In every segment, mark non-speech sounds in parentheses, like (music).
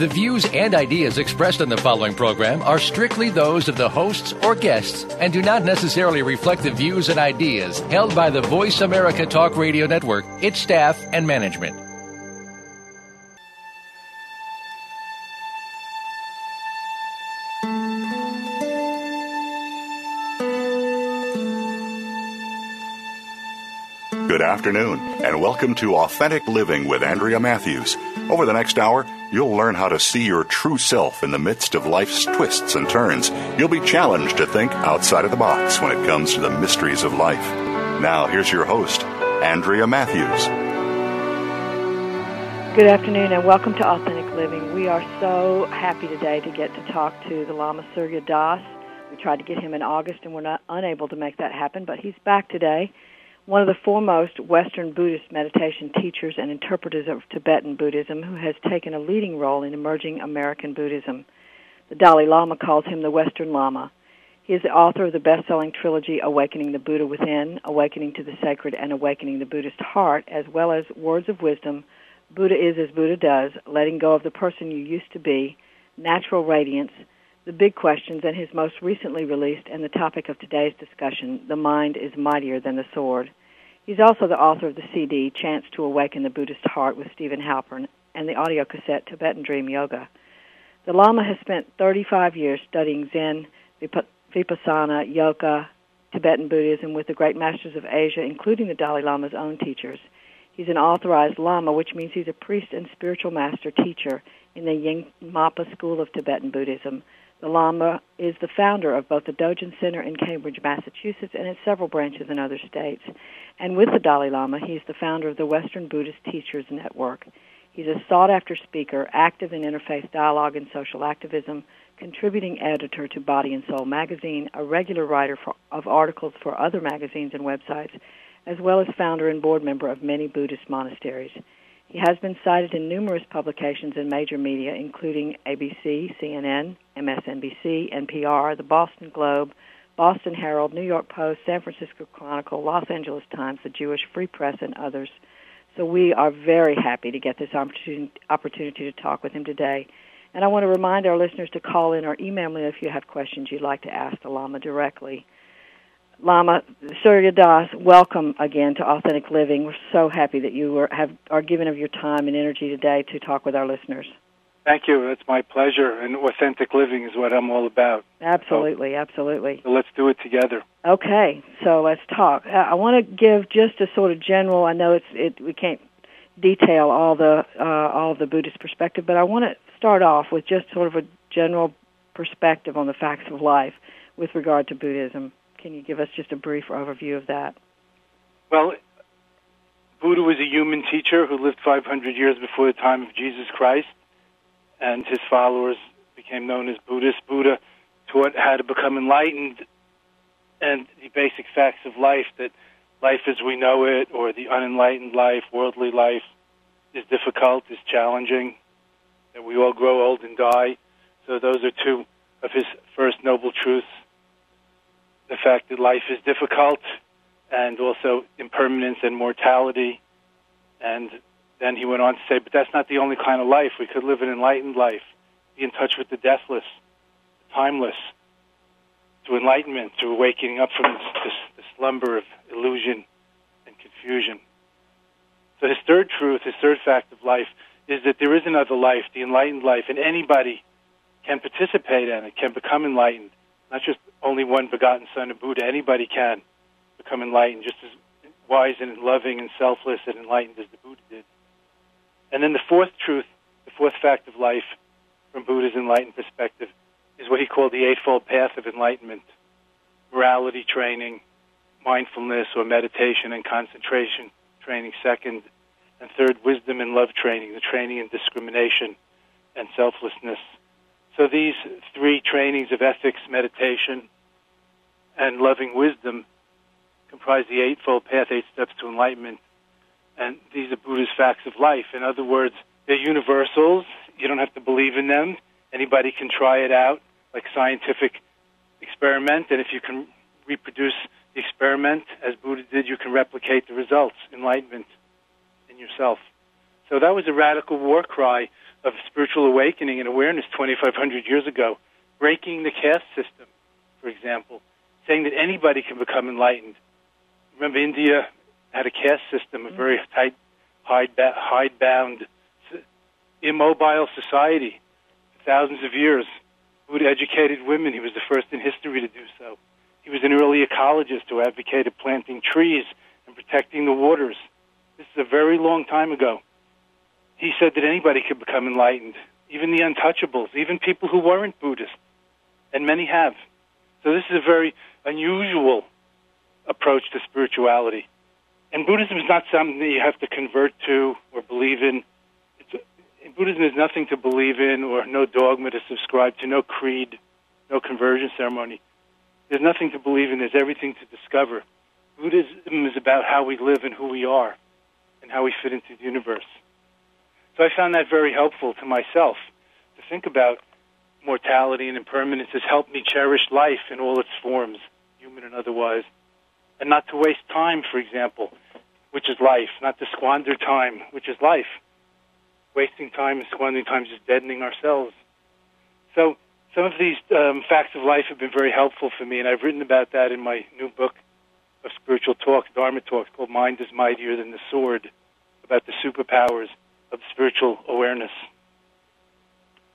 The views and ideas expressed on the following program are strictly those of the hosts or guests and do not necessarily reflect the views and ideas held by the Voice America Talk Radio Network, its staff, and management. Good afternoon, and welcome to Authentic Living with Andrea Matthews. Over the next hour, you'll learn how to see your true self in the midst of life's twists and turns. You'll be challenged to think outside of the box when it comes to the mysteries of life. Now, here's your host, Andrea Matthews. Good afternoon, and welcome to Authentic Living. We are so happy today to get to talk to the Lama Surya Das. We tried to get him in August, and we're not unable to make that happen, but he's back today one of the foremost Western Buddhist meditation teachers and interpreters of Tibetan Buddhism who has taken a leading role in emerging American Buddhism. The Dalai Lama calls him the Western Lama. He is the author of the best-selling trilogy Awakening the Buddha Within, Awakening to the Sacred, and Awakening the Buddhist Heart, as well as Words of Wisdom, Buddha is as Buddha does, Letting Go of the Person You Used to Be, Natural Radiance, the big questions, and his most recently released and the topic of today's discussion, The Mind is Mightier Than the Sword. He's also the author of the CD, Chants to Awaken the Buddhist Heart with Steven Halpern, and the audio cassette, Tibetan Dream Yoga. The Lama has spent 35 years studying Zen, Vipassana, Yoga, Tibetan Buddhism with the great masters of Asia, including the Dalai Lama's own teachers. He's an authorized Lama, which means he's a priest and spiritual master teacher in the Nyingmapa school of Tibetan Buddhism. The Lama is the founder of both the Dzogchen Center in Cambridge, Massachusetts, and its several branches in other states. And with the Dalai Lama, he's the founder of the Western Buddhist Teachers Network. He's a sought after speaker, active in interfaith dialogue and social activism, contributing editor to Body and Soul magazine, a regular writer for, of articles for other magazines and websites, as well as founder and board member of many Buddhist monasteries. He has been cited in numerous publications in major media, including ABC, CNN, MSNBC, NPR, the Boston Globe, Boston Herald, New York Post, San Francisco Chronicle, Los Angeles Times, the Jewish Free Press, and others. So we are very happy to get this opportunity to talk with him today. And I want to remind our listeners to call in or email me if you have questions you'd like to ask the Lama directly. Lama Surya Das, welcome again to Authentic Living. We're so happy that you are, have, are given of your time and energy today to talk with our listeners. Thank you. It's my pleasure. And authentic living is what I'm all about. Absolutely, so, absolutely. So let's do it together. Okay, so let's talk. Uh, I want to give just a sort of general. I know it's it. We can't detail all the uh, all of the Buddhist perspective, but I want to start off with just sort of a general perspective on the facts of life with regard to Buddhism. Can you give us just a brief overview of that? Well, Buddha was a human teacher who lived 500 years before the time of Jesus Christ, and his followers became known as Buddhists. Buddha taught how to become enlightened and the basic facts of life that life as we know it, or the unenlightened life, worldly life, is difficult, is challenging, that we all grow old and die. So those are two of his first noble truths the fact that life is difficult and also impermanence and mortality. And then he went on to say, but that's not the only kind of life. We could live an enlightened life, be in touch with the deathless, timeless, to enlightenment, to awakening up from this, this, this slumber of illusion and confusion. So his third truth, his third fact of life, is that there is another life, the enlightened life, and anybody can participate in it, can become enlightened not just only one begotten Son of Buddha. Anybody can become enlightened, just as wise and loving and selfless and enlightened as the Buddha did. And then the fourth truth, the fourth fact of life from Buddha's enlightened perspective, is what he called the Eightfold Path of Enlightenment morality training, mindfulness or meditation and concentration training, second, and third, wisdom and love training, the training in discrimination and selflessness so these three trainings of ethics, meditation, and loving wisdom comprise the Eightfold Path, Eight Steps to Enlightenment. And these are Buddha's facts of life. In other words, they're universals. You don't have to believe in them. Anybody can try it out, like scientific experiment. And if you can reproduce the experiment as Buddha did, you can replicate the results, enlightenment in yourself. So that was a radical war cry of spiritual awakening and awareness 2,500 years ago, breaking the caste system, for example, saying that anybody can become enlightened. Remember, India had a caste system, a mm-hmm. very tight, hide-bound, immobile society for thousands of years. Buddha educated women. He was the first in history to do so. He was an early ecologist who advocated planting trees and protecting the waters. This is a very long time ago. He said that anybody could become enlightened, even the untouchables, even people who weren't Buddhist, and many have. So this is a very unusual approach to spirituality. And Buddhism is not something that you have to convert to or believe in. It's, Buddhism is nothing to believe in or no dogma to subscribe to, no creed, no conversion ceremony. There's nothing to believe in, there's everything to discover. Buddhism is about how we live and who we are and how we fit into the universe. So I found that very helpful to myself to think about mortality and impermanence has helped me cherish life in all its forms, human and otherwise, and not to waste time, for example, which is life, not to squander time, which is life. Wasting time and squandering time is just deadening ourselves. So some of these um, facts of life have been very helpful for me, and I've written about that in my new book of spiritual talks, Dharma talks, called "Mind is Mightier Than the Sword," about the superpowers of spiritual awareness.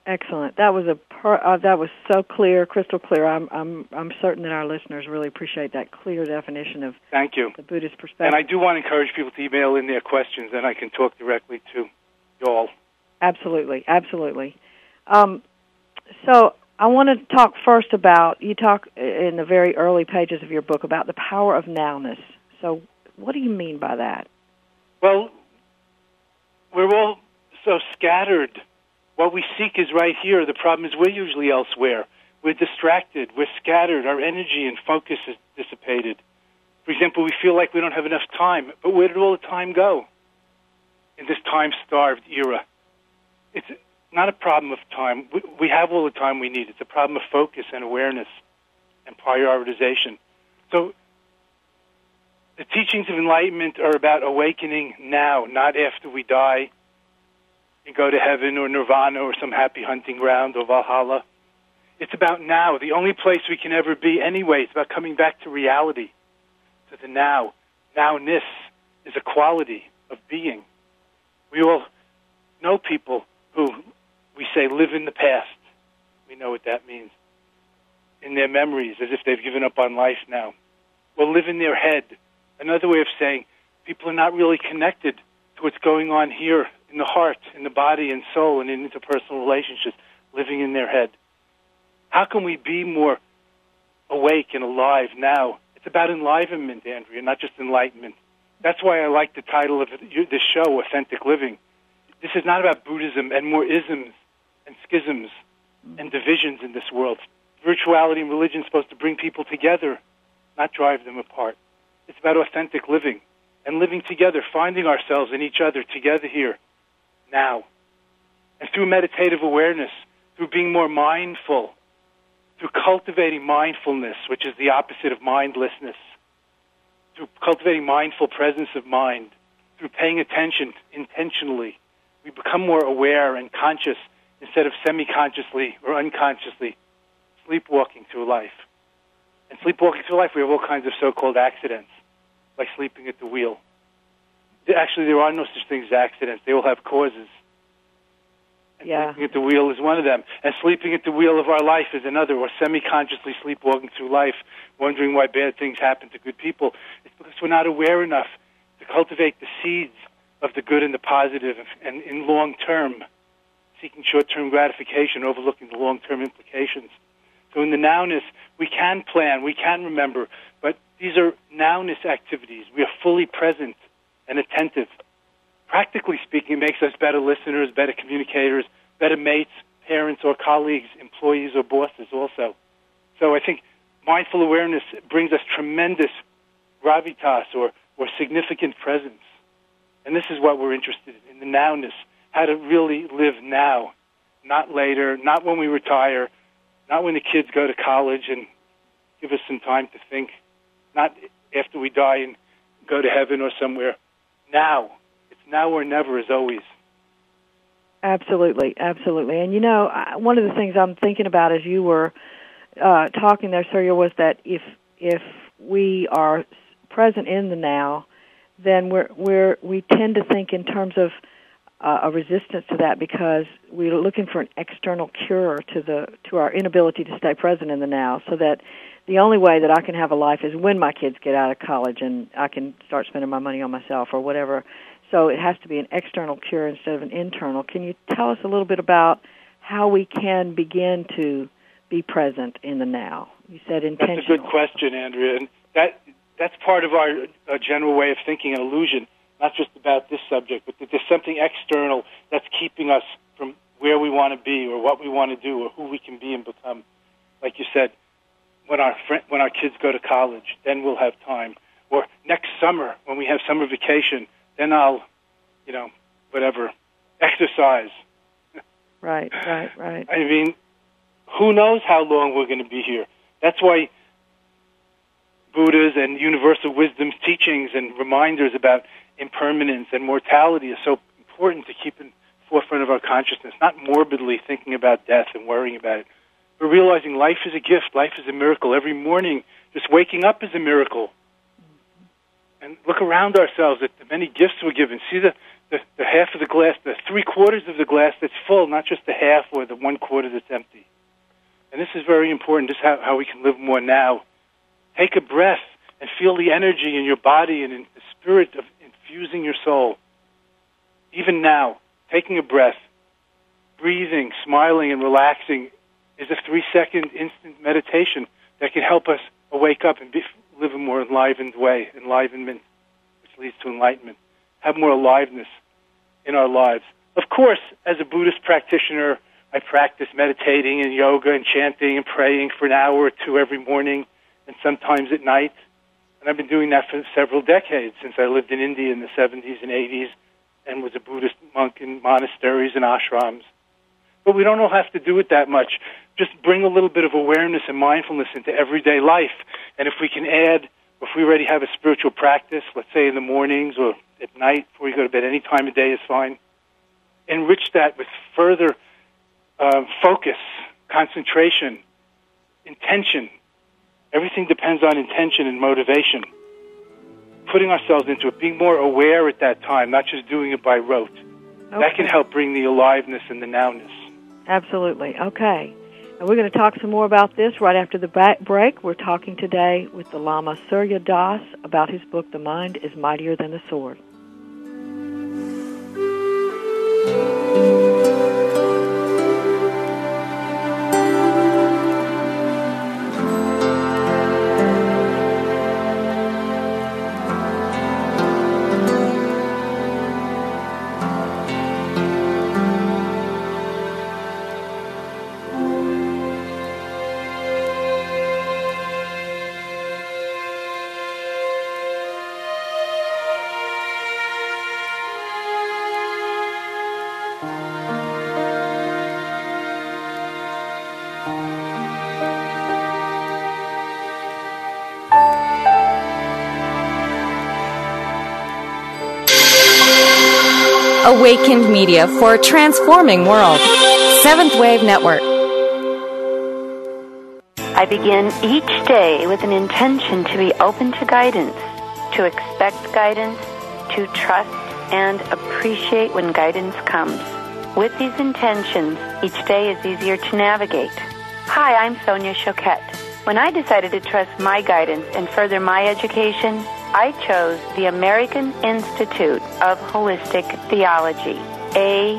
Excellent. That was a per, uh, that was so clear, crystal clear. I'm I'm I'm certain that our listeners really appreciate that clear definition of thank you the Buddhist perspective. And I do want to encourage people to email in their questions, and I can talk directly to you all. Absolutely, absolutely. Um, so I want to talk first about you talk in the very early pages of your book about the power of nowness. So what do you mean by that? Well, we're all so scattered. What we seek is right here. The problem is we're usually elsewhere. We're distracted. We're scattered. Our energy and focus is dissipated. For example, we feel like we don't have enough time. But where did all the time go in this time-starved era? It's not a problem of time. We have all the time we need. It's a problem of focus and awareness and prioritization. So the teachings of enlightenment are about awakening now, not after we die and go to heaven or nirvana or some happy hunting ground or Valhalla. It's about now, the only place we can ever be anyway. It's about coming back to reality, to the now. Nowness is a quality of being. We all know people who we say live in the past. We know what that means. In their memories, as if they've given up on life now. Or live in their head Another way of saying people are not really connected to what's going on here in the heart, in the body and soul, and in interpersonal relationships, living in their head. How can we be more awake and alive now? It's about enlivenment, Andrea, not just enlightenment. That's why I like the title of this show, Authentic Living. This is not about Buddhism and more isms and schisms and divisions in this world. Spirituality and religion is supposed to bring people together, not drive them apart. It's about authentic living and living together, finding ourselves in each other together here, now. And through meditative awareness, through being more mindful, through cultivating mindfulness, which is the opposite of mindlessness, through cultivating mindful presence of mind, through paying attention intentionally, we become more aware and conscious instead of semi-consciously or unconsciously sleepwalking through life. And sleepwalking through life, we have all kinds of so-called accidents like sleeping at the wheel. Actually, there are no such things as accidents. They all have causes. And yeah. Sleeping at the wheel is one of them. And sleeping at the wheel of our life is another, or semi-consciously sleepwalking through life, wondering why bad things happen to good people. It's because we're not aware enough to cultivate the seeds of the good and the positive and in long term, seeking short-term gratification, overlooking the long-term implications. So in the nowness, we can plan, we can remember, these are nowness activities. We are fully present and attentive. Practically speaking, it makes us better listeners, better communicators, better mates, parents or colleagues, employees or bosses also. So I think mindful awareness brings us tremendous gravitas or, or significant presence. And this is what we're interested in, in the nowness, how to really live now, not later, not when we retire, not when the kids go to college and give us some time to think, not after we die and go to heaven or somewhere. Now. It's now or never, as always. Absolutely, absolutely. And you know, one of the things I'm thinking about as you were uh, talking there, Surya, was that if if we are present in the now, then we're we're we tend to think in terms of uh, a resistance to that because we're looking for an external cure to the to our inability to stay present in the now. So that the only way that I can have a life is when my kids get out of college and I can start spending my money on myself or whatever. So it has to be an external cure instead of an internal. Can you tell us a little bit about how we can begin to be present in the now? You said intentional. That's a good question, Andrea, and that that's part of our uh, general way of thinking an illusion, not just about this subject, but that there's something external that's keeping us from where we want to be or what we want to do or who we can be and become. Like you said, when our friend, when our kids go to college, then we'll have time. Or next summer when we have summer vacation, then I'll, you know, whatever, exercise. (laughs) Right, right, right. I mean, who knows how long we're going to be here? That's why Buddha's and universal wisdom's teachings and reminders about impermanence and mortality is so important to keep in forefront of our consciousness, not morbidly thinking about death and worrying about it, but realizing life is a gift, life is a miracle. Every morning, just waking up is a miracle. And look around ourselves at the many gifts we're given. See the, the, the half of the glass, the three quarters of the glass that's full, not just the half or the one quarter that's empty. And this is very important, just how, how we can live more now. Take a breath and feel the energy in your body and in the spirit of infusing your soul. Even now, taking a breath, breathing, smiling, and relaxing is a three second instant meditation that can help us wake up and be, live a more enlivened way, enlivenment, which leads to enlightenment, have more aliveness in our lives. Of course, as a Buddhist practitioner, I practice meditating and yoga and chanting and praying for an hour or two every morning and sometimes at night. And I've been doing that for several decades since I lived in India in the 70s and 80s and was a Buddhist monk in monasteries and ashrams. But we don't all have to do it that much. Just bring a little bit of awareness and mindfulness into everyday life. And if we can add, if we already have a spiritual practice, let's say in the mornings or at night before you go to bed, any time of day is fine, enrich that with further uh, focus, concentration, intention. Everything depends on intention and motivation. Putting ourselves into it, being more aware at that time, not just doing it by rote. Okay. That can help bring the aliveness and the nowness. Absolutely. Okay. And we're going to talk some more about this right after the break. We're talking today with the Lama Surya Das about his book, The Mind is Mightier Than the Sword. Awakened Media for a transforming world. Seventh Wave Network. I begin each day with an intention to be open to guidance, to expect guidance, to trust and appreciate when guidance comes. With these intentions, each day is easier to navigate. Hi, I'm Sonia Choquette. When I decided to trust my guidance and further my education, I chose the American Institute of Holistic Theology, AIHT,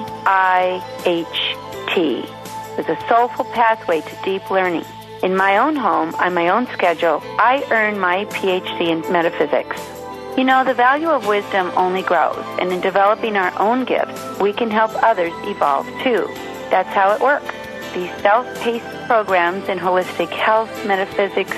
with a soulful pathway to deep learning. In my own home, on my own schedule, I earned my PhD in metaphysics. You know, the value of wisdom only grows, and in developing our own gifts, we can help others evolve too. That's how it works. These self-paced programs in holistic health, metaphysics,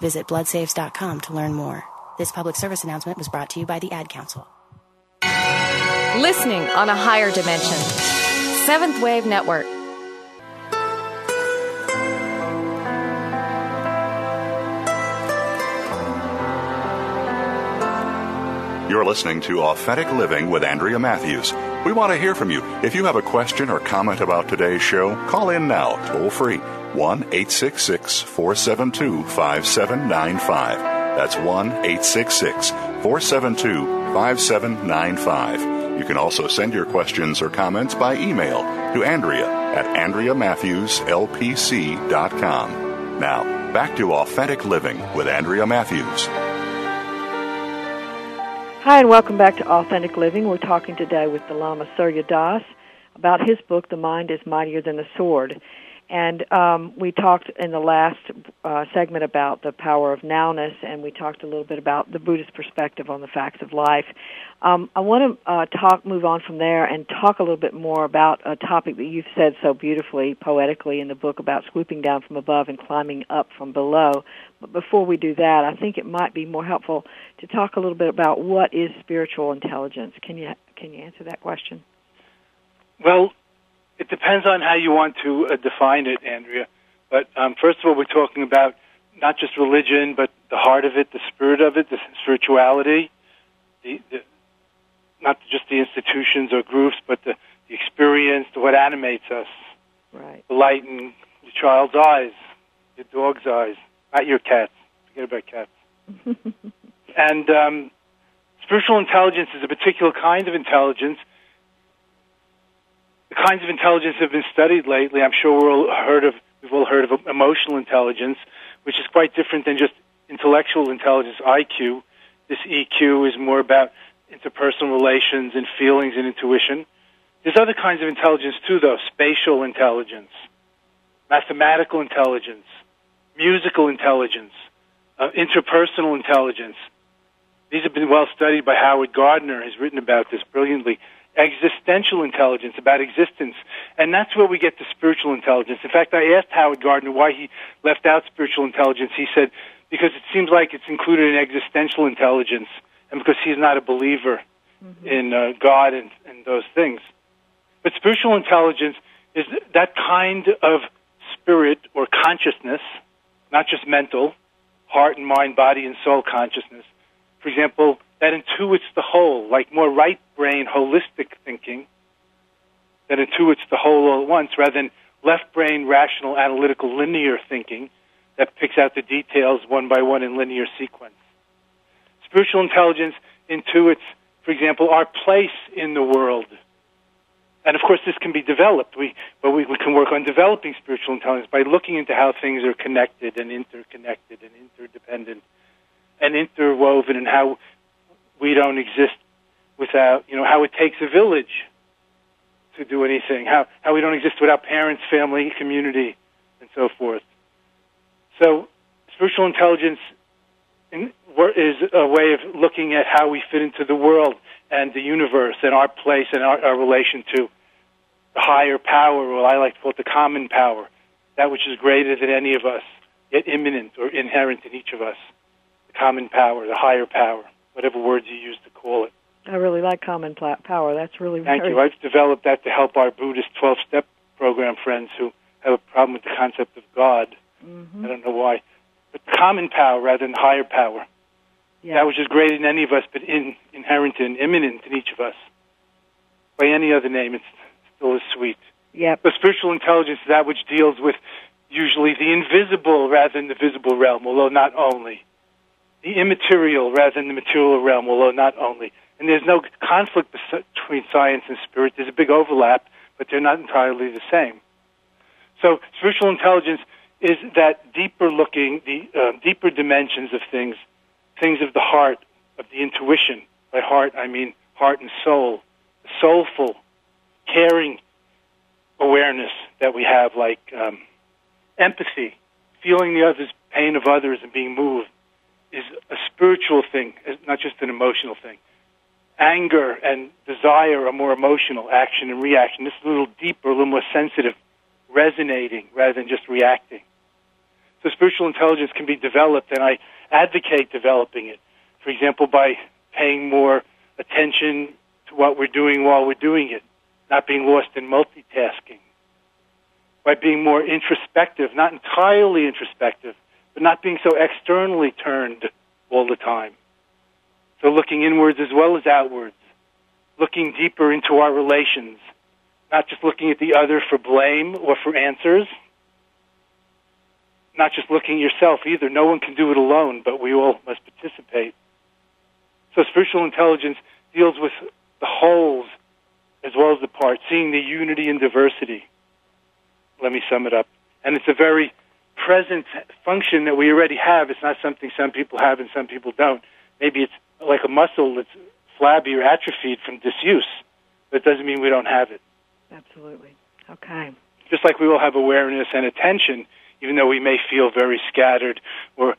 Visit bloodsaves.com to learn more. This public service announcement was brought to you by the Ad Council. Listening on a higher dimension. Seventh Wave Network. You're listening to Authentic Living with Andrea Matthews. We want to hear from you. If you have a question or comment about today's show, call in now, toll free, 1 866 472 5795. That's 1 866 472 5795. You can also send your questions or comments by email to Andrea at AndreaMatthewsLPC.com. Now, back to Authentic Living with Andrea Matthews. Hi, and welcome back to Authentic Living. We're talking today with the Lama Surya Das about his book, The Mind is Mightier Than the Sword. And um, we talked in the last uh, segment about the power of nowness, and we talked a little bit about the Buddhist perspective on the facts of life. Um, I want to uh, talk, move on from there, and talk a little bit more about a topic that you've said so beautifully, poetically, in the book about swooping down from above and climbing up from below. But before we do that, I think it might be more helpful to talk a little bit about what is spiritual intelligence. Can you can you answer that question? Well, it depends on how you want to uh, define it, Andrea. But um, first of all, we're talking about not just religion, but the heart of it, the spirit of it, the spirituality, the, the not just the institutions or groups, but the, the experience, what animates us. Right. The light in your child's eyes, your dog's eyes, not your cat's. Forget about cats. (laughs) and um, spiritual intelligence is a particular kind of intelligence kinds of intelligence have been studied lately. I'm sure we've all heard of we've all heard of emotional intelligence, which is quite different than just intellectual intelligence, IQ. This EQ is more about interpersonal relations and feelings and intuition. There's other kinds of intelligence too, though: spatial intelligence, mathematical intelligence, musical intelligence, uh, interpersonal intelligence. These have been well studied by Howard Gardner. Has written about this brilliantly existential intelligence about existence. And that's where we get to spiritual intelligence. In fact, I asked Howard Gardner why he left out spiritual intelligence. He said, because it seems like it's included in existential intelligence, and because he's not a believer mm-hmm. in uh, God and, and those things. But spiritual intelligence is that kind of spirit or consciousness, not just mental, heart and mind, body and soul consciousness. For example, that intuits the whole, like more right brain holistic thinking that intuits the whole all at once rather than left brain rational analytical linear thinking that picks out the details one by one in linear sequence. Spiritual intelligence intuits, for example, our place in the world. And of course, this can be developed. We, but we, we can work on developing spiritual intelligence by looking into how things are connected and interconnected and interdependent and interwoven and how we don't exist without, you know, how it takes a village to do anything, how, how we don't exist without parents, family, community, and so forth. So, spiritual intelligence in, is a way of looking at how we fit into the world and the universe and our place and our, our relation to the higher power, or I like to call it the common power, that which is greater than any of us, yet immanent or inherent in each of us. The common power, the higher power, whatever words you use to call it. I really like common pla- power. That's really Thank very you. I've developed that to help our Buddhist 12 step program friends who have a problem with the concept of God. Mhm. I don't know why. But common power rather than higher power. Yeah. That which is greater than any of us, but in, inherent and immanent in each of us. By any other name, it's still as sweet. Yep. The spiritual intelligence is that which deals with usually the invisible rather than the visible realm, although not only. The immaterial rather than the material realm, although not only. And there's no conflict between science and spirit. There's a big overlap, but they're not entirely the same. So spiritual intelligence is that deeper looking, the uh, deeper dimensions of things, things of the heart, of the intuition. By heart, I mean heart and soul, soulful, caring awareness that we have, like um, empathy, feeling the other's pain of others and being moved, is a spiritual thing, not just an emotional thing. Anger and desire are more emotional, action and reaction. This is a little deeper, a little more sensitive, resonating rather than just reacting. So spiritual intelligence can be developed, and I advocate developing it. For example, by paying more attention to what we're doing while we're doing it, not being lost in multitasking. By being more introspective, not entirely introspective, but not being so externally turned all the time. So looking inwards as well as outwards, looking deeper into our relations, not just looking at the other for blame or for answers, not just looking at yourself either. No one can do it alone, but we all must participate. So spiritual intelligence deals with the wholes as well as the parts, seeing the unity and diversity. Let me sum it up. And it's a very present function that we already have. It's not something some people have and some people don't. Maybe it's like a muscle that's flabby or atrophied from disuse, but it doesn't mean we don't have it. Absolutely. Okay. Just like we all have awareness and attention, even though we may feel very scattered or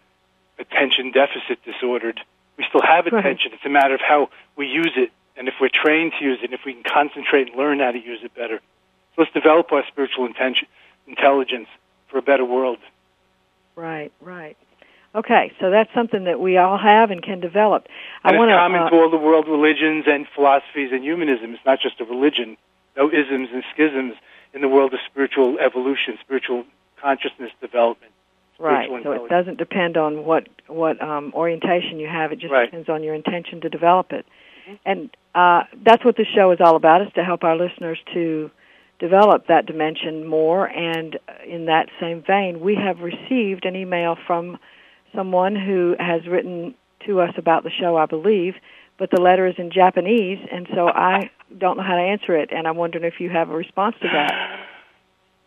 attention deficit disordered, we still have Right. attention. It's a matter of how we use it and if we're trained to use it, and if we can concentrate and learn how to use it better. So let's develop our spiritual intention, intelligence for a better world. Right. Right. Okay. So that's something that we all have and can develop. I And want it's common uh, to all the world religions and philosophies and humanism. It's not just a religion. No isms and schisms in the world of spiritual evolution, spiritual consciousness development. Right. So it doesn't depend on what what um, orientation you have. It just Right. Mm-hmm. depends on your intention to develop it. And uh, that's what this show is all about: is to help our listeners to develop that dimension more. And in that same vein, we have received an email from someone who has written to us about the show, I believe, but the letter is in Japanese, and so I don't know how to answer it. And I'm wondering if you have a response to that.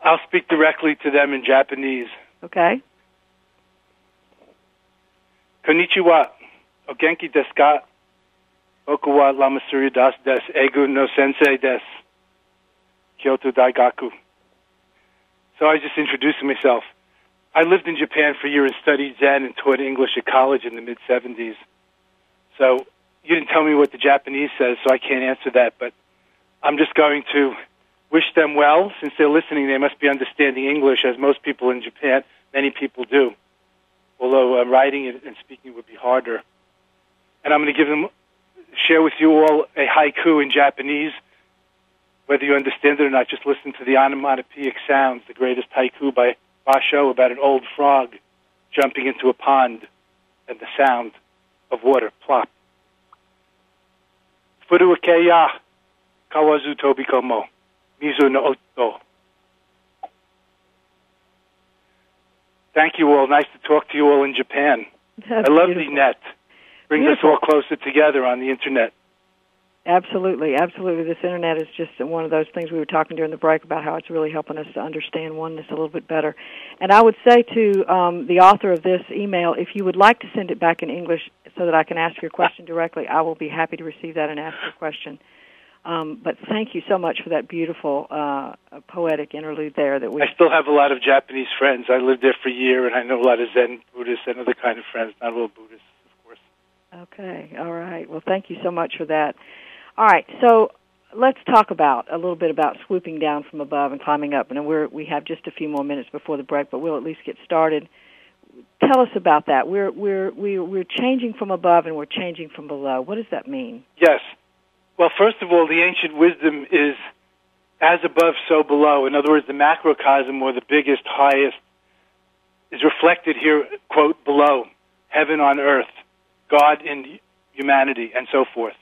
I'll speak directly to them in Japanese. Okay. Konnichiwa. O genki desu ka? Boku wa Lama Surya Das desu. Egu no sensei desu. Kyoto Daigaku. So I was just introduced myself. I lived in Japan for a year and studied Zen and taught English at college in the mid 70s. So you didn't tell me what the Japanese says, so I can't answer that. But I'm just going to wish them well. Since they're listening, they must be understanding English, as most people in Japan, many people do. Although uh, writing it and speaking would be harder. And I'm going to give them, share with you all a haiku in Japanese. Whether you understand it or not, just listen to the onomatopoeic sounds. The greatest haiku by Basho about an old frog jumping into a pond and the sound of water plop. Furuke ya kawazu tobikomo mizu no oto. Thank you all. Nice to talk to you all in Japan. That's I love beautiful. the net. Brings Beautiful. us all closer together on the internet. Absolutely, absolutely. This internet is just one of those things we were talking during the break about how it's really helping us to understand oneness a little bit better. And I would say to um, the author of this email, if you would like to send it back in English so that I can ask your question directly, I will be happy to receive that and ask your question. Um, but thank you so much for that beautiful uh, poetic interlude there. That we I still have a lot of Japanese friends. I lived there for a year, and I know a lot of Zen Buddhists and other kind of friends. Not all Buddhists, of course. Okay. All right. Well, thank you so much for that. All right. So let's talk about a little bit about swooping down from above and climbing up. And we're we have just a few more minutes before the break, but we'll at least get started. Tell us about that. We're we're we're we're changing from above and we're changing from below. What does that mean? Yes. Well, first of all, the ancient wisdom is as above, so below. In other words, the macrocosm, or the biggest, highest, is reflected here, quote, below, heaven on earth, God in humanity, and so forth.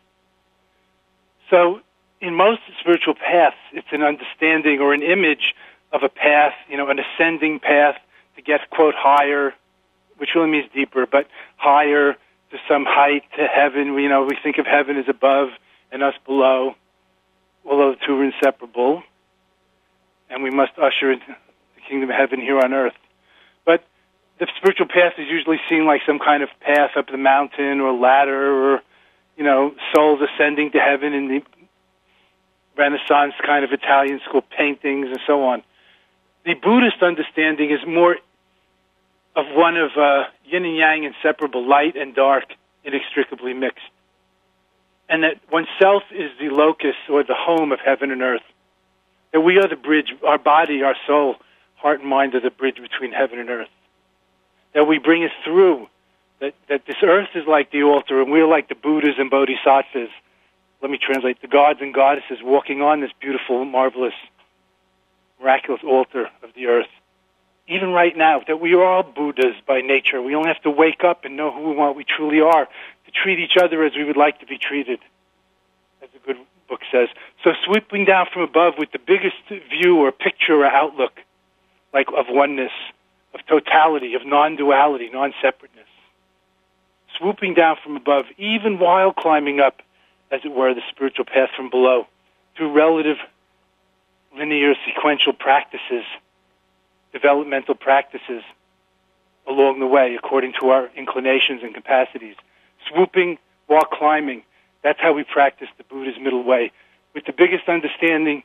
So, in most spiritual paths, it's an understanding or an image of a path, you know, an ascending path to get, quote, higher, which really means deeper, but higher to some height to heaven. You know, we think of heaven as above and us below, although the two are inseparable, and we must usher into the kingdom of heaven here on earth. But the spiritual path is usually seen like some kind of path up the mountain or ladder or, you know, souls ascending to heaven in the Renaissance kind of Italian school paintings and so on. The Buddhist understanding is more of one of uh, yin and yang inseparable, light and dark, inextricably mixed. And that oneself is the locus or the home of heaven and earth. That we are the bridge, our body, our soul, heart and mind are the bridge between heaven and earth. That we bring us through. That, that this earth is like the altar and we're like the Buddhas and Bodhisattvas let me translate, the gods and goddesses walking on this beautiful, marvelous, miraculous altar of the earth. Even right now, that we are all Buddhas by nature. We only have to wake up and know who we want we truly are, to treat each other as we would like to be treated, as the good book says. So swooping down from above with the biggest view or picture or outlook, like of oneness, of totality, of non-duality, non-separateness. Swooping down from above, even while climbing up as it were, the spiritual path from below through relative, linear, sequential practices, developmental practices along the way according to our inclinations and capacities. Swooping while climbing. That's how we practice the Buddha's middle way with the biggest understanding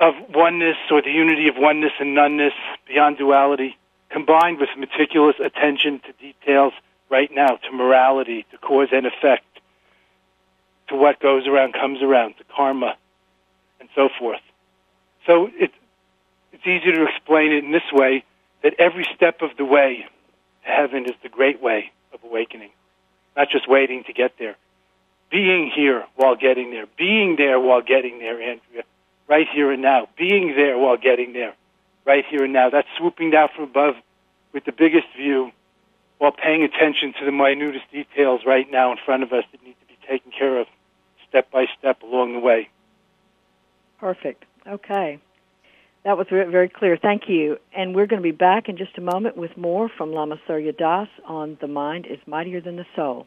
of oneness or the unity of oneness and noneness beyond duality, combined with meticulous attention to details right now, to morality, to cause and effect, to what goes around comes around, to karma, and so forth. So it, it's easy to explain it in this way that every step of the way to heaven is the great way of awakening, not just waiting to get there. Being here while getting there, being there while getting there, Andrea, right here and now, being there while getting there, right here and now. That's swooping down from above with the biggest view while paying attention to the minutest details right now in front of us that need to be taken care of step by step along the way. Perfect. Okay. That was very clear. Thank you. And we're going to be back in just a moment with more from Lama Surya Das on The Mind is Mightier Than the Soul.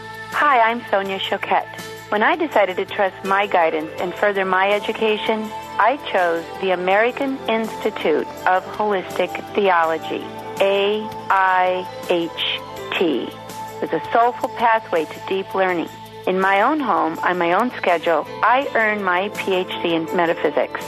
Hi, I'm Sonia Choquette. When I decided to trust my guidance and further my education, I chose the American Institute of Holistic Theology, AIHT, with a soulful pathway to deep learning. In my own home, on my own schedule, I earned my PhD in metaphysics.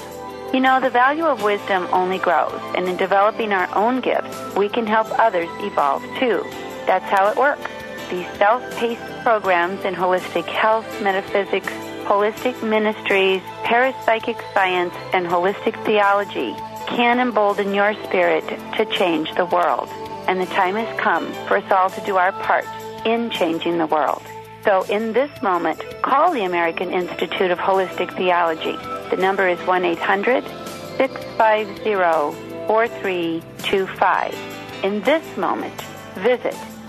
You know, the value of wisdom only grows, and in developing our own gifts, we can help others evolve too. That's how it works. These self-paced programs in holistic health, metaphysics, holistic ministries, parapsychic science, and holistic theology can embolden your spirit to change the world. And the time has come for us all to do our part in changing the world. So in this moment, call the American Institute of Holistic Theology. The number is 1 800 650 4325. In this moment, visit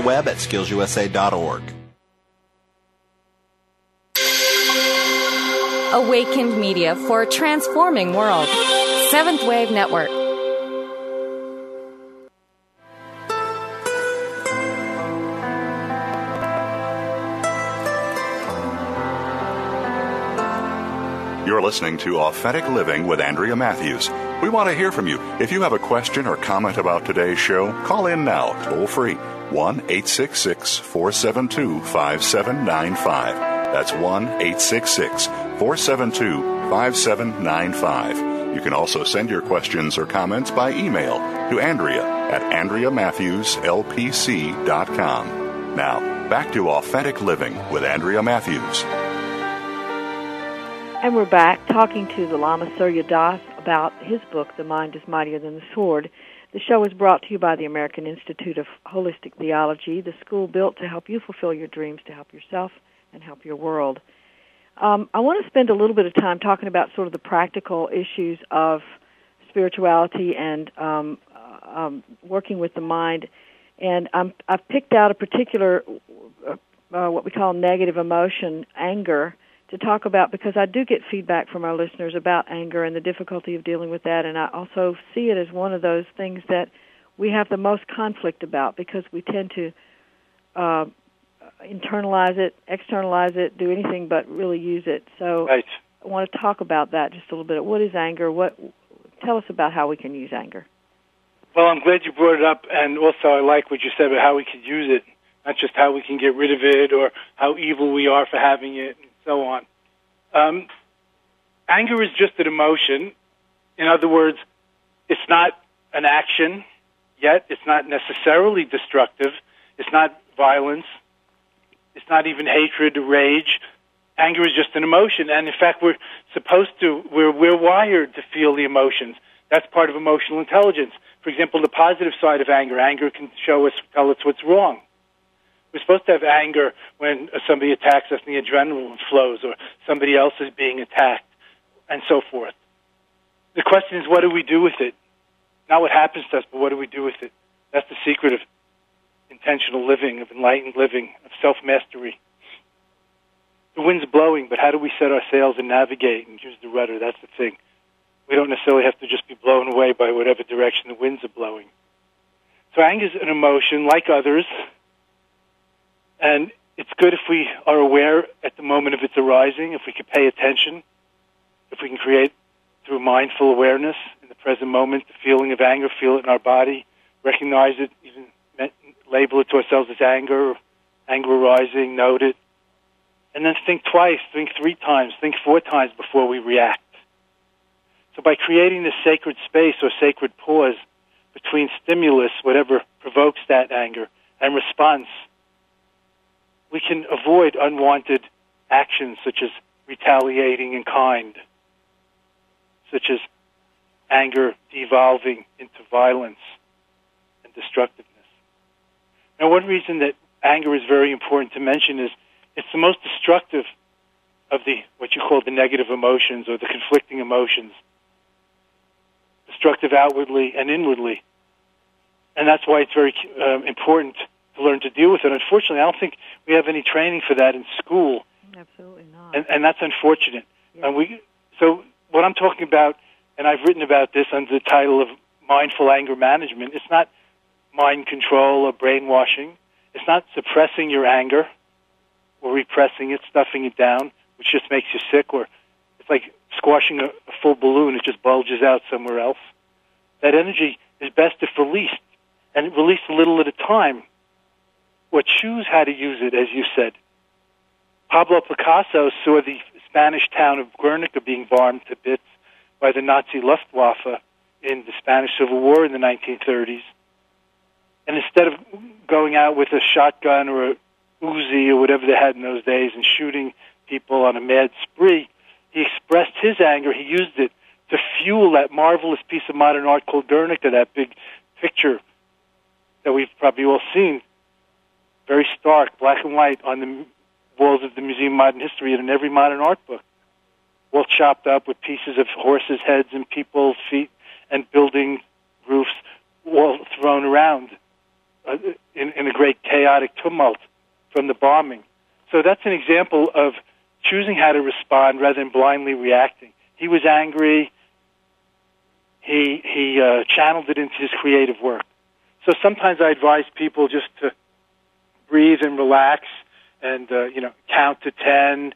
the web at skillsusa.org. Awakened Media for a transforming world. Seventh Wave Network. You're listening to Authentic Living with Andrea Matthews. We want to hear from you. If you have a question or comment about today's show, call in now, toll free, 1 866 472 5795. That's 1 866 472 5795. You can also send your questions or comments by email to Andrea at AndreaMatthewsLPC.com. Now, back to Authentic Living with Andrea Matthews. And we're back talking to the Lama Surya Das about his book, The Mind is Mightier Than the Sword. The show is brought to you by the American Institute of Holistic Theology, the school built to help you fulfill your dreams, to help yourself and help your world. Um, I want to spend a little bit of time talking about sort of the practical issues of spirituality and um, uh, um, working with the mind. And I'm, I've picked out a particular, uh, uh, what we call negative emotion, anger, to talk about because I do get feedback from our listeners about anger and the difficulty of dealing with that, and I also see it as one of those things that we have the most conflict about because we tend to uh, internalize it, externalize it, do anything but really use it. So right. I want to talk about that just a little bit. What is anger? What tell us about how we can use anger? Well, I'm glad you brought it up, and also I like what you said about how we could use it, not just how we can get rid of it or how evil we are for having it, so on. Um, anger is just an emotion. In other words, it's not an action yet. It's not necessarily destructive. It's not violence. It's not even hatred or rage. Anger is just an emotion, and in fact, we're supposed to. We're we're wired to feel the emotions. That's part of emotional intelligence. For example, the positive side of anger. Anger can show us, tell us what's wrong. We're supposed to have anger when somebody attacks us and the adrenaline flows, or somebody else is being attacked, and so forth. The question is, what do we do with it? Not what happens to us, but what do we do with it? That's the secret of intentional living, of enlightened living, of self mastery. The wind's blowing, but how do we set our sails and navigate and use the rudder? That's the thing. We don't necessarily have to just be blown away by whatever direction the winds are blowing. So anger is an emotion like others, and it's good if we are aware at the moment of its arising, if we can pay attention, if we can create through mindful awareness in the present moment the feeling of anger, feel it in our body, recognize it, even label it to ourselves as anger, anger arising, note it, and then think twice, think three times, think four times before we react. So by creating this sacred space or sacred pause between stimulus, whatever provokes that anger, and response, we can avoid unwanted actions such as retaliating in kind, such as anger devolving into violence and destructiveness. Now, one reason that anger is very important to mention is it's the most destructive of the what you call the negative emotions or the conflicting emotions, destructive outwardly and inwardly, and that's why it's very uh, important to learn to deal with it. Unfortunately, I don't think we have any training for that in school. Absolutely not. And, and that's unfortunate. Yeah. And we so what I'm talking about, and I've written about this under the title of mindful anger management. It's not mind control or brainwashing. It's not suppressing your anger or repressing it, stuffing it down, which just makes you sick, or it's like squashing a, a full balloon, it just bulges out somewhere else. That energy is best if released and released a little at a time, or choose how to use it, as you said. Pablo Picasso saw the Spanish town of Guernica being bombed to bits by the Nazi Luftwaffe in the Spanish Civil War in the 1930s. And instead of going out with a shotgun or a Uzi or whatever they had in those days and shooting people on a mad spree, he expressed his anger. He used it to fuel that marvelous piece of modern art called Guernica, that big picture that we've probably all seen, very stark, black and white, on the walls of the Museum of Modern History and in every modern art book, all chopped up with pieces of horses' heads and people's feet and building roofs, all thrown around uh, in, in a great chaotic tumult from the bombing. So that's an example of choosing how to respond rather than blindly reacting. He was angry. He he uh, channeled it into his creative work. So sometimes I advise people just to breathe and relax, and uh, you know count to ten.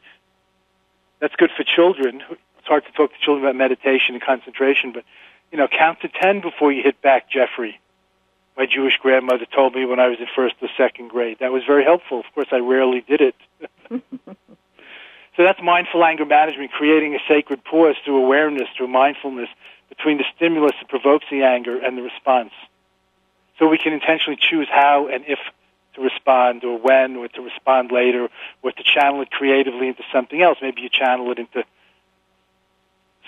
That's good for children. It's hard to talk to children about meditation and concentration, but you know count to ten before you hit back, Jeffrey my Jewish grandmother told me when I was in first or second grade. That was very helpful. Of course, I rarely did it. (laughs) so that's mindful anger management, creating a sacred pause through awareness, through mindfulness between the stimulus that provokes the anger and the response. So we can intentionally choose how and if to respond or when or to respond later or to channel it creatively into something else. Maybe you channel it into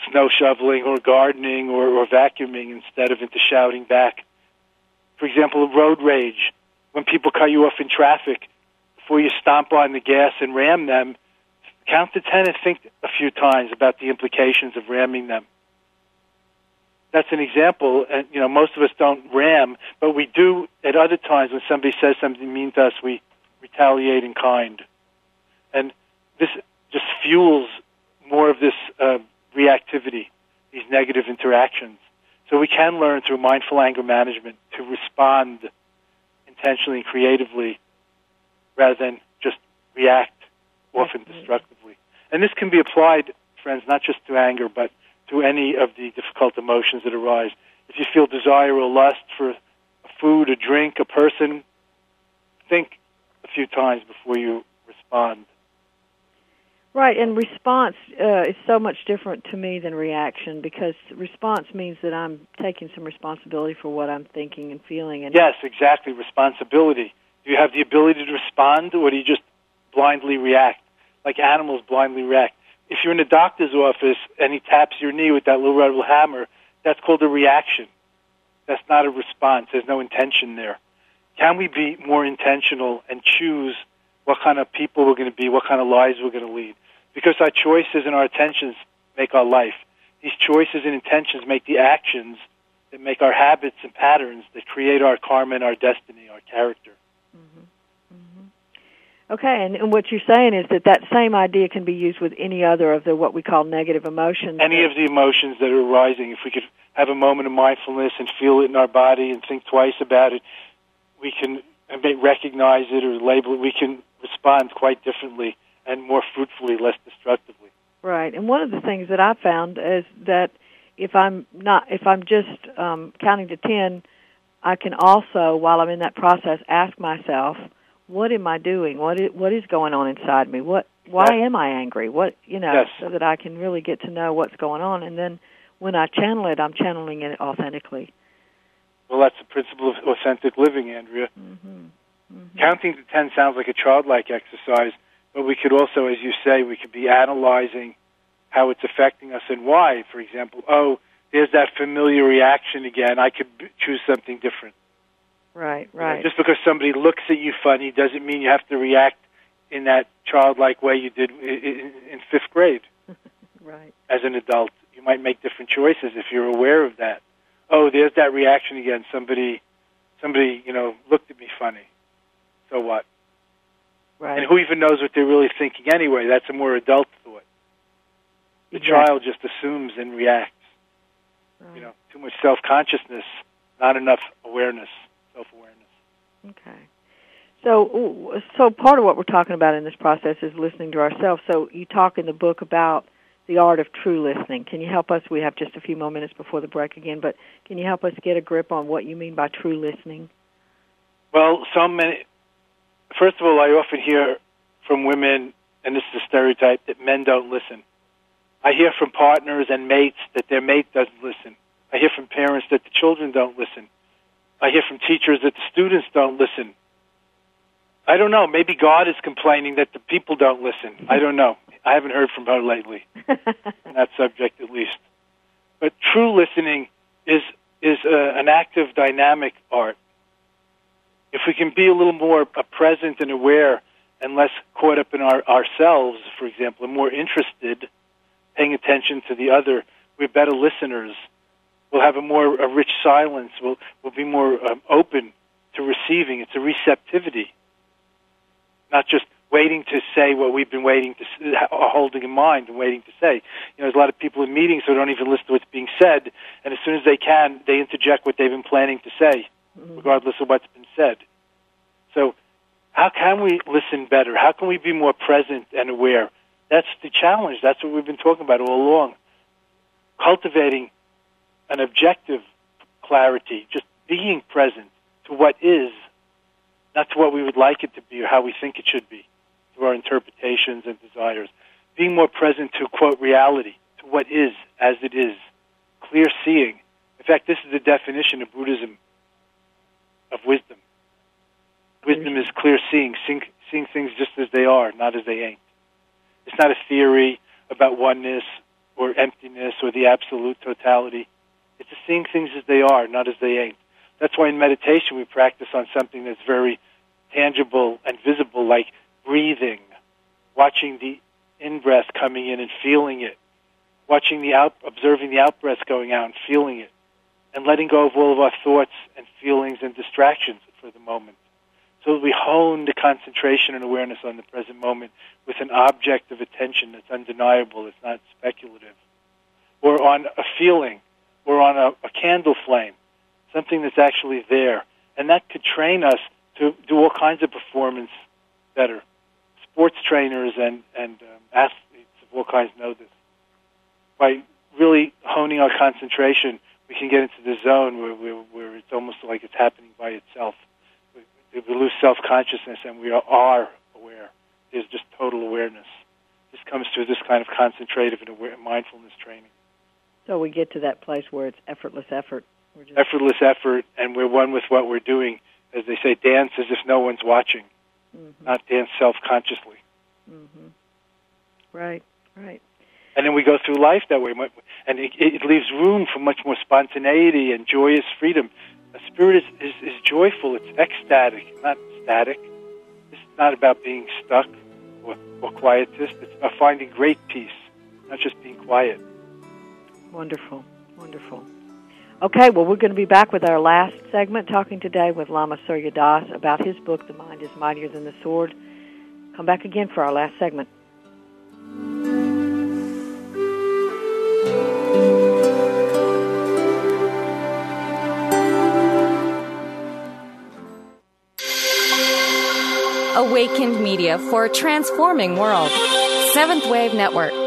snow shoveling or gardening or, or vacuuming instead of into shouting back for example, road rage. When people cut you off in traffic, before you stomp on the gas and ram them, count to ten and think a few times about the implications of ramming them. That's an example, and you know most of us don't ram, but we do at other times when somebody says something mean to us, we retaliate in kind, and this just fuels more of this uh, reactivity, these negative interactions. So we can learn through mindful anger management to respond intentionally and creatively rather than just react often destructively. And this can be applied, friends, not just to anger, but to any of the difficult emotions that arise. If you feel desire or lust for food, a drink, a person, think a few times before you respond. Right, and response uh, is so much different to me than reaction because response means that I'm taking some responsibility for what I'm thinking and feeling. And yes, exactly, responsibility. Do you have the ability to respond, or do you just blindly react, like animals blindly react? If you're in a doctor's office and he taps your knee with that little rubber hammer, that's called a reaction. That's not a response. There's no intention there. Can we be more intentional and choose what kind of people we're going to be, what kind of lives we're going to lead? because our choices and our intentions make our life. These choices and intentions make the actions that make our habits and patterns that create our karma and our destiny, our character. Mm-hmm. Okay, and, and what you're saying is that that same idea can be used with any other of the what we call negative emotions. Any of the emotions that are arising, if we could have a moment of mindfulness and feel it in our body and think twice about it, we can recognize it or label it. We can respond quite differently and more fruitfully, less destructively. Right. And one of the things that I found is that if I'm not, if I'm just um, counting to ten, I can also, while I'm in that process, ask myself, what am I doing? What is, what is going on inside me? What why yes. am I angry? What you know, yes. so that I can really get to know what's going on, and then when I channel it, I'm channeling it authentically. Well, that's the principle of authentic living, Andrea. Mm-hmm. Mm-hmm. Counting to ten sounds like a childlike exercise, but we could also, as you say, we could be analyzing how it's affecting us and why. For example, oh, there's that familiar reaction again. I could b- choose something different. Right, right. You know, just because somebody looks at you funny doesn't mean you have to react in that childlike way you did in, in fifth grade. (laughs) right. As an adult, you might make different choices if you're aware of that. Oh, there's that reaction again. Somebody, somebody, you know, looked at me funny. So what? Right. And who even knows what they're really thinking anyway? That's a more adult thought. The exactly. child just assumes and reacts. Right. You know, too much self consciousness, not enough awareness, self awareness. Okay. So, so part of what we're talking about in this process is listening to ourselves. So, you talk in the book about the art of true listening. Can you help us? We have just a few more minutes before the break again, but can you help us get a grip on what you mean by true listening? Well, so many. First of all, I often hear from women, and this is a stereotype, that men don't listen. I hear from partners and mates that their mate doesn't listen. I hear from parents that the children don't listen. I hear from teachers that the students don't listen. I don't know. Maybe God is complaining that the people don't listen. I don't know. I haven't heard from her lately on (laughs) that subject, at least. But true listening is is uh, an active, dynamic art. If we can be a little more uh, present and aware, and less caught up in our ourselves, for example, and more interested, paying attention to the other, we're better listeners. We'll have a more a rich silence. We'll we'll be more um, open to receiving. It's a receptivity, not just waiting to say what we've been waiting to or holding in mind and waiting to say. You know, there's a lot of people in meetings who don't even listen to what's being said, and as soon as they can, they interject what they've been planning to say, regardless of what's been said. So, how can we listen better? How can we be more present and aware? That's the challenge. That's what we've been talking about all along. Cultivating an objective clarity, just being present to what is, not to what we would like it to be or how we think it should be, to our interpretations and desires. Being more present to, quote, reality, to what is as it is. Clear seeing. In fact, this is the definition of Buddhism of wisdom. Wisdom is clear seeing, seeing, seeing things just as they are, not as they ain't. It's not a theory about oneness or emptiness or the absolute totality. It's seeing things as they are, not as they ain't. That's why in meditation we practice on something that's very tangible and visible, like breathing, watching the in breath coming in and feeling it, watching the out, observing the out breath going out and feeling it, and letting go of all of our thoughts and feelings and distractions for the moment. So we hone the concentration and awareness on the present moment with an object of attention that's undeniable, it's not speculative, or on a feeling, or on a, a candle flame, something that's actually there. And that could train us to do all kinds of performance better. Sports trainers and, and um, athletes of all kinds know this. By really honing our concentration, we can get into the zone where, where, where it's almost like it's happening by itself. We, we lose self consciousness and we are aware. There's just total awareness. This comes through this kind of concentrative and aware, mindfulness training. So we get to that place where it's effortless effort. Effortless effort, and we're one with what we're doing. As they say, dance as if no one's watching, Mm-hmm. not dance self consciously. hmm Right, right. and then we go through life that way, and it, it leaves room for much more spontaneity and joyous freedom. A spirit is, is, is joyful; it's ecstatic, not static. It's not about being stuck or, or quietist. It's about finding great peace, not just being quiet. Wonderful, wonderful. Okay, well, we're going to be back with our last segment, talking today with Lama Surya Das about his book, The Mind is Mightier Than the Sword. Come back again for our last segment. Awakened Media for a transforming world. Seventh Wave Network.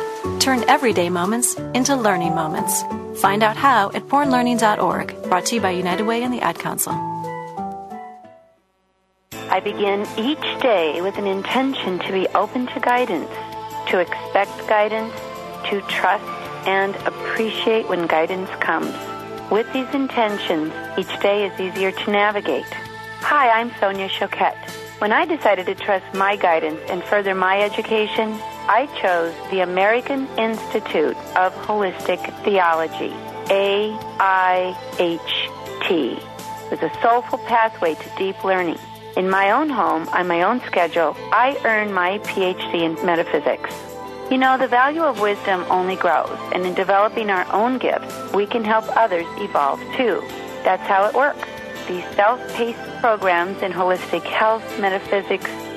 Turn everyday moments into learning moments. Find out how at bornlearning.org, brought to you by United Way and the Ad Council. I begin each day with an intention to be open to guidance, to expect guidance, to trust and appreciate when guidance comes. With these intentions, each day is easier to navigate. Hi, I'm Sonia Choquette. When I decided to trust my guidance and further my education, I chose the American Institute of Holistic Theology, AIHT, with a soulful pathway to deep learning. In my own home, on my own schedule, I earned my PhD in metaphysics. You know, the value of wisdom only grows, and in developing our own gifts, we can help others evolve too. That's how it works. These self paced programs in holistic health, metaphysics,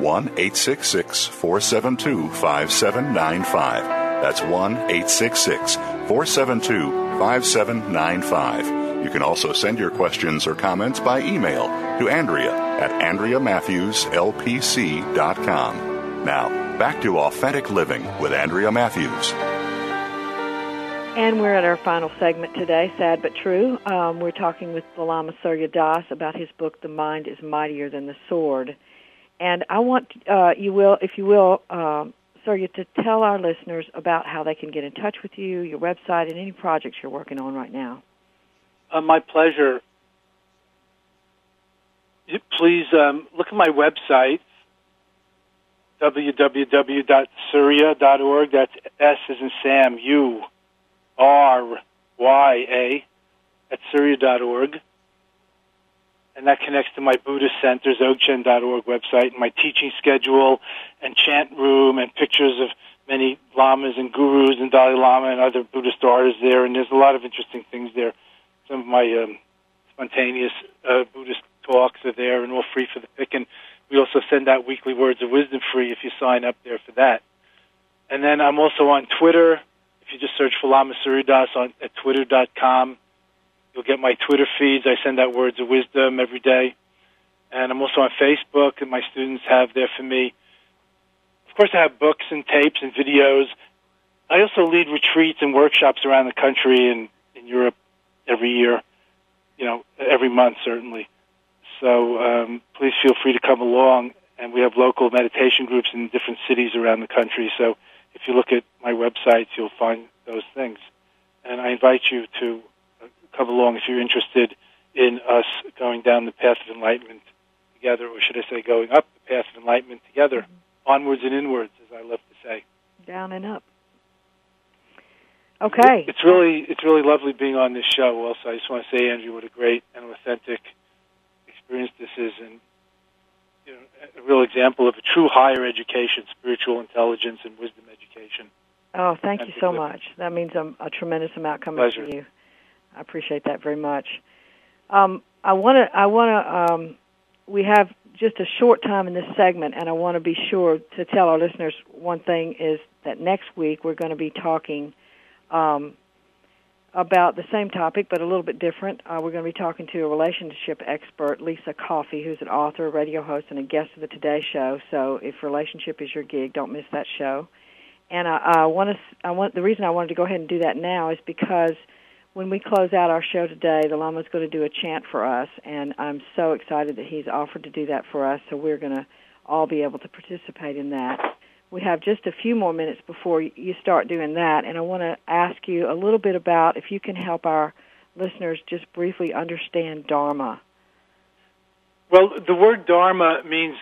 1 866 472 5795. That's 1 866 472 5795. You can also send your questions or comments by email to Andrea at AndreaMatthewsLPC.com. Now, back to Authentic Living with Andrea Matthews. And we're at our final segment today, sad but true. Um, we're talking with the Lama Surya Das about his book, The Mind is Mightier Than the Sword. And I want uh, you will, if you will, um, Surya, to tell our listeners about how they can get in touch with you, your website, and any projects you're working on right now. Uh, my pleasure. Please um, look at my website, www.surya.org. That's S as in Sam, U R Y A at surya.org. And that connects to my Buddhist Center, dzogchen.org website, and my teaching schedule, and chant room, and pictures of many lamas and gurus and Dalai Lama and other Buddhist artists there. And there's a lot of interesting things there. Some of my um, spontaneous uh, Buddhist talks are there and all free for the picking. We also send out weekly words of wisdom free if you sign up there for that. And then I'm also on Twitter if you just search for Lama Suryadas on at twitter.com, you'll get my Twitter feeds. I send out words of wisdom every day. And I'm also on Facebook, and my students have there for me. Of course, I have books and tapes and videos. I also lead retreats and workshops around the country and in Europe every year, you know, every month, certainly. So um, please feel free to come along. And we have local meditation groups in different cities around the country. So if you look at my websites, you'll find those things. And I invite you to come along if you're interested in us going down the path of enlightenment together, or should I say, going up the path of enlightenment together, mm-hmm. onwards and inwards, as I love to say. Down and up. Okay. It's really it's really lovely being on this show. Also, I just want to say, Andrew, what a great and authentic experience this is, and you know, a real example of a true higher education, spiritual intelligence, and wisdom education. Oh, thank you so much. That means a, a tremendous amount coming Pleasure. from you. I appreciate that very much. Um, I want to. I want to. Um, we have just a short time in this segment, and I want to be sure to tell our listeners one thing is that next week we're going to be talking um, about the same topic, but a little bit different. Uh, we're going to be talking to a relationship expert, Lisa Coffey, who's an author, radio host, and a guest of the Today Show. So, if relationship is your gig, don't miss that show. And I, I want to. I want the reason I wanted to go ahead and do that now is because when we close out our show today, the Lama is going to do a chant for us, and I'm so excited that he's offered to do that for us. So we're going to all be able to participate in that we have just a few more minutes before you start doing that, and I want to ask you a little bit about if you can help our listeners just briefly understand Dharma. Well, the word Dharma means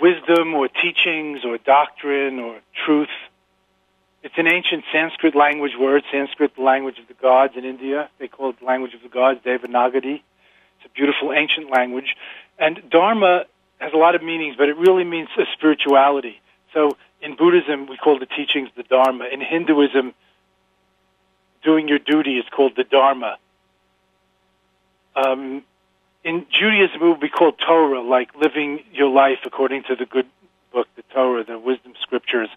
wisdom or teachings or doctrine or truth. It's an ancient Sanskrit language word, Sanskrit, the language of the gods in India. They call it the language of the gods, Devanagari. It's a beautiful ancient language. And Dharma has a lot of meanings, but it really means a spirituality So in Buddhism, we call the teachings the Dharma. In Hinduism, doing your duty is called the Dharma. Um, in Judaism, it would be called Torah, like living your life according to the good book, the Torah, the wisdom scriptures.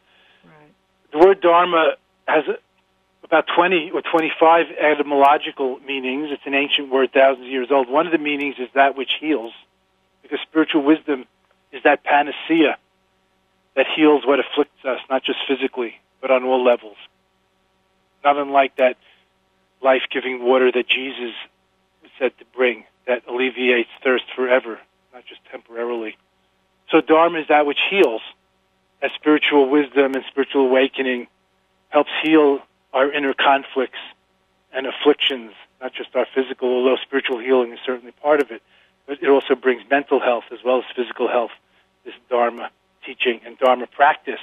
The word Dharma has about 20 or 25 etymological meanings. It's an ancient word, thousands of years old. One of the meanings is that which heals, because spiritual wisdom is that panacea that heals what afflicts us, not just physically, but on all levels. Not unlike that life giving water that Jesus was said to bring, that alleviates thirst forever, not just temporarily. So, Dharma is that which heals, as spiritual wisdom and spiritual awakening helps heal our inner conflicts and afflictions, not just our physical, although spiritual healing is certainly part of it, but it also brings mental health as well as physical health, this Dharma teaching and Dharma practice,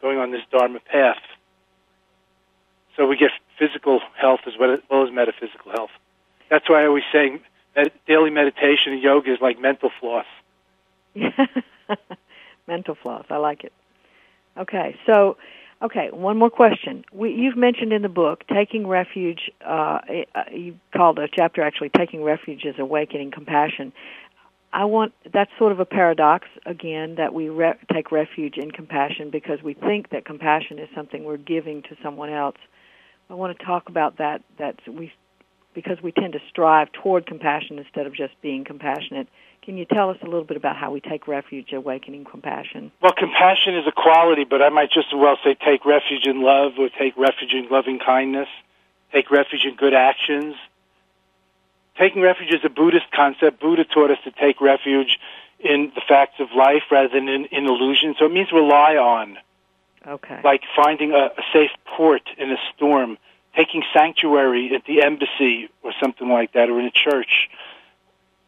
going on this Dharma path. So we get physical health as well as metaphysical health. That's why I always say that daily meditation and yoga is like mental floss. (laughs) mental floss. I like it. Okay, so okay, one more question. We, you've mentioned in the book taking refuge. Uh, you called a chapter actually "Taking Refuge is Awakening Compassion." I want that's sort of a paradox again that we re- take refuge in compassion because we think that compassion is something we're giving to someone else. I want to talk about that that we because we tend to strive toward compassion instead of just being compassionate. Can you tell us a little bit about how we take refuge awakening compassion? Well, compassion is a quality, but I might just as well say take refuge in love or take refuge in loving kindness, take refuge in good actions, taking refuge is a Buddhist concept. Buddha taught us to take refuge in the facts of life rather than in, in illusion. So it means rely on. Okay. Like finding a, a safe port in a storm, taking sanctuary at the embassy or something like that, or in a church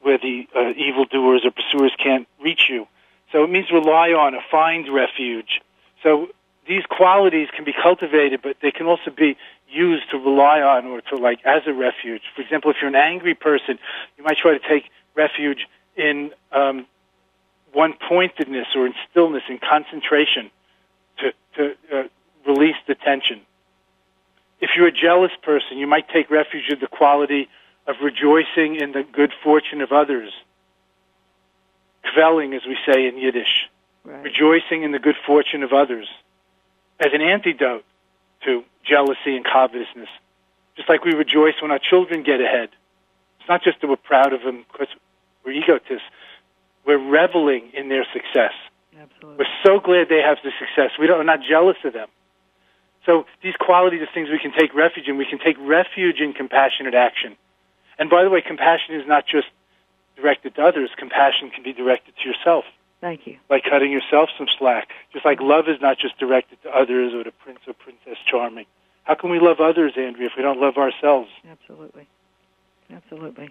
where the uh, evildoers or pursuers can't reach you. So it means rely on, or find refuge. So these qualities can be cultivated, but they can also be used to rely on or to like as a refuge. For example, if you're an angry person, you might try to take refuge in um, one pointedness or in stillness, in concentration, to to uh, release the tension. If you're a jealous person, you might take refuge in the quality of rejoicing in the good fortune of others. Kvelling, as we say in Yiddish, right. rejoicing in the good fortune of others as an antidote to jealousy and covetousness. Just like we rejoice when our children get ahead. It's not just that we're proud of them because we're egotists. We're reveling in their success. Absolutely. We're so glad they have the success. We don't, we're not jealous of them. So these qualities are things we can take refuge in. We can take refuge in compassionate action. And by the way, compassion is not just directed to others. Compassion can be directed to yourself. Thank you. By cutting yourself some slack. Just like love is not just directed to others or to Prince or Princess Charming. How can we love others, Andrea, if we don't love ourselves? Absolutely. Absolutely.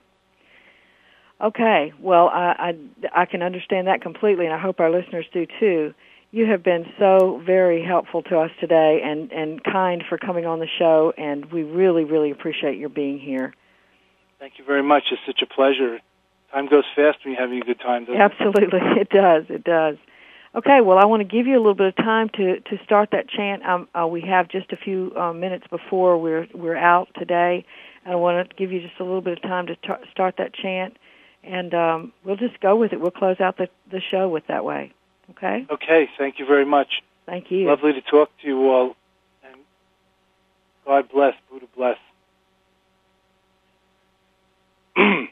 Okay. Well, I, I, I can understand that completely, and I hope our listeners do too. You have been so very helpful to us today and, and kind for coming on the show, and we really, really appreciate your being here. Thank you very much. It's such a pleasure time goes fast when you're having a good time, Absolutely, it? (laughs) it does. It does. Okay, well, I want to give you a little bit of time to to start that chant. Um, uh, we have just a few uh, minutes before we're we're out today, and I want to give you just a little bit of time to tar- start that chant, and um, we'll just go with it. We'll close out the the show with that way. Okay. Okay. Thank you very much. Thank you. Lovely to talk to you all, and God bless. Buddha bless. (clears throat)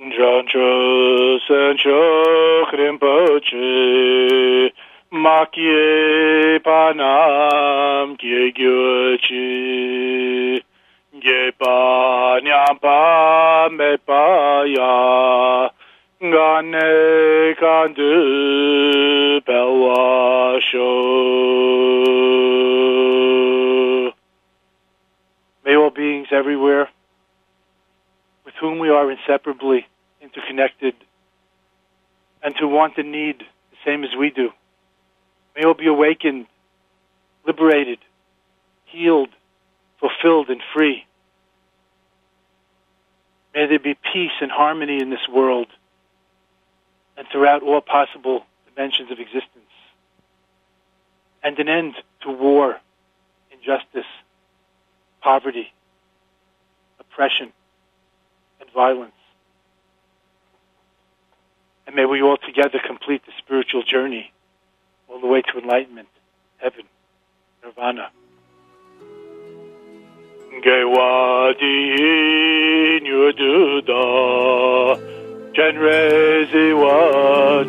Jancho Sancho Krimpoche Makye Panam Gye Gyochi Gye Pa Nyampa Me Pa Ya Gane Kandu Pelwa May all beings everywhere with whom we are inseparably interconnected and to want and need the same as we do. May all be awakened, liberated, healed, fulfilled, and free. May there be peace and harmony in this world and throughout all possible dimensions of existence. and an end to war, injustice, poverty, oppression, and violence. And may we all together complete the spiritual journey all the way to enlightenment, heaven, nirvana. Gewadi nyududa Genrezi wa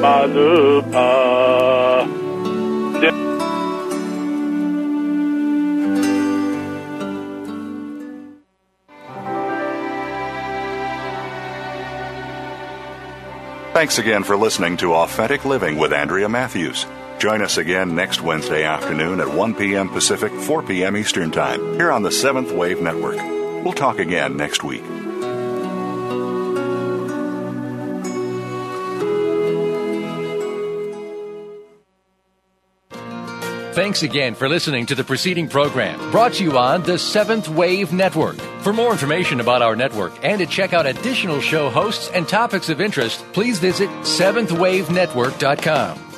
malupa Thanks again for listening to Authentic Living with Andrea Matthews. Join us again next Wednesday afternoon at 1 p.m. Pacific, 4 p.m. Eastern Time, here on the Seventh Wave Network. We'll talk again next week. Thanks again for listening to the preceding program brought to you on the Seventh Wave Network. For more information about our network and to check out additional show hosts and topics of interest, please visit seventhwavenetwork.com.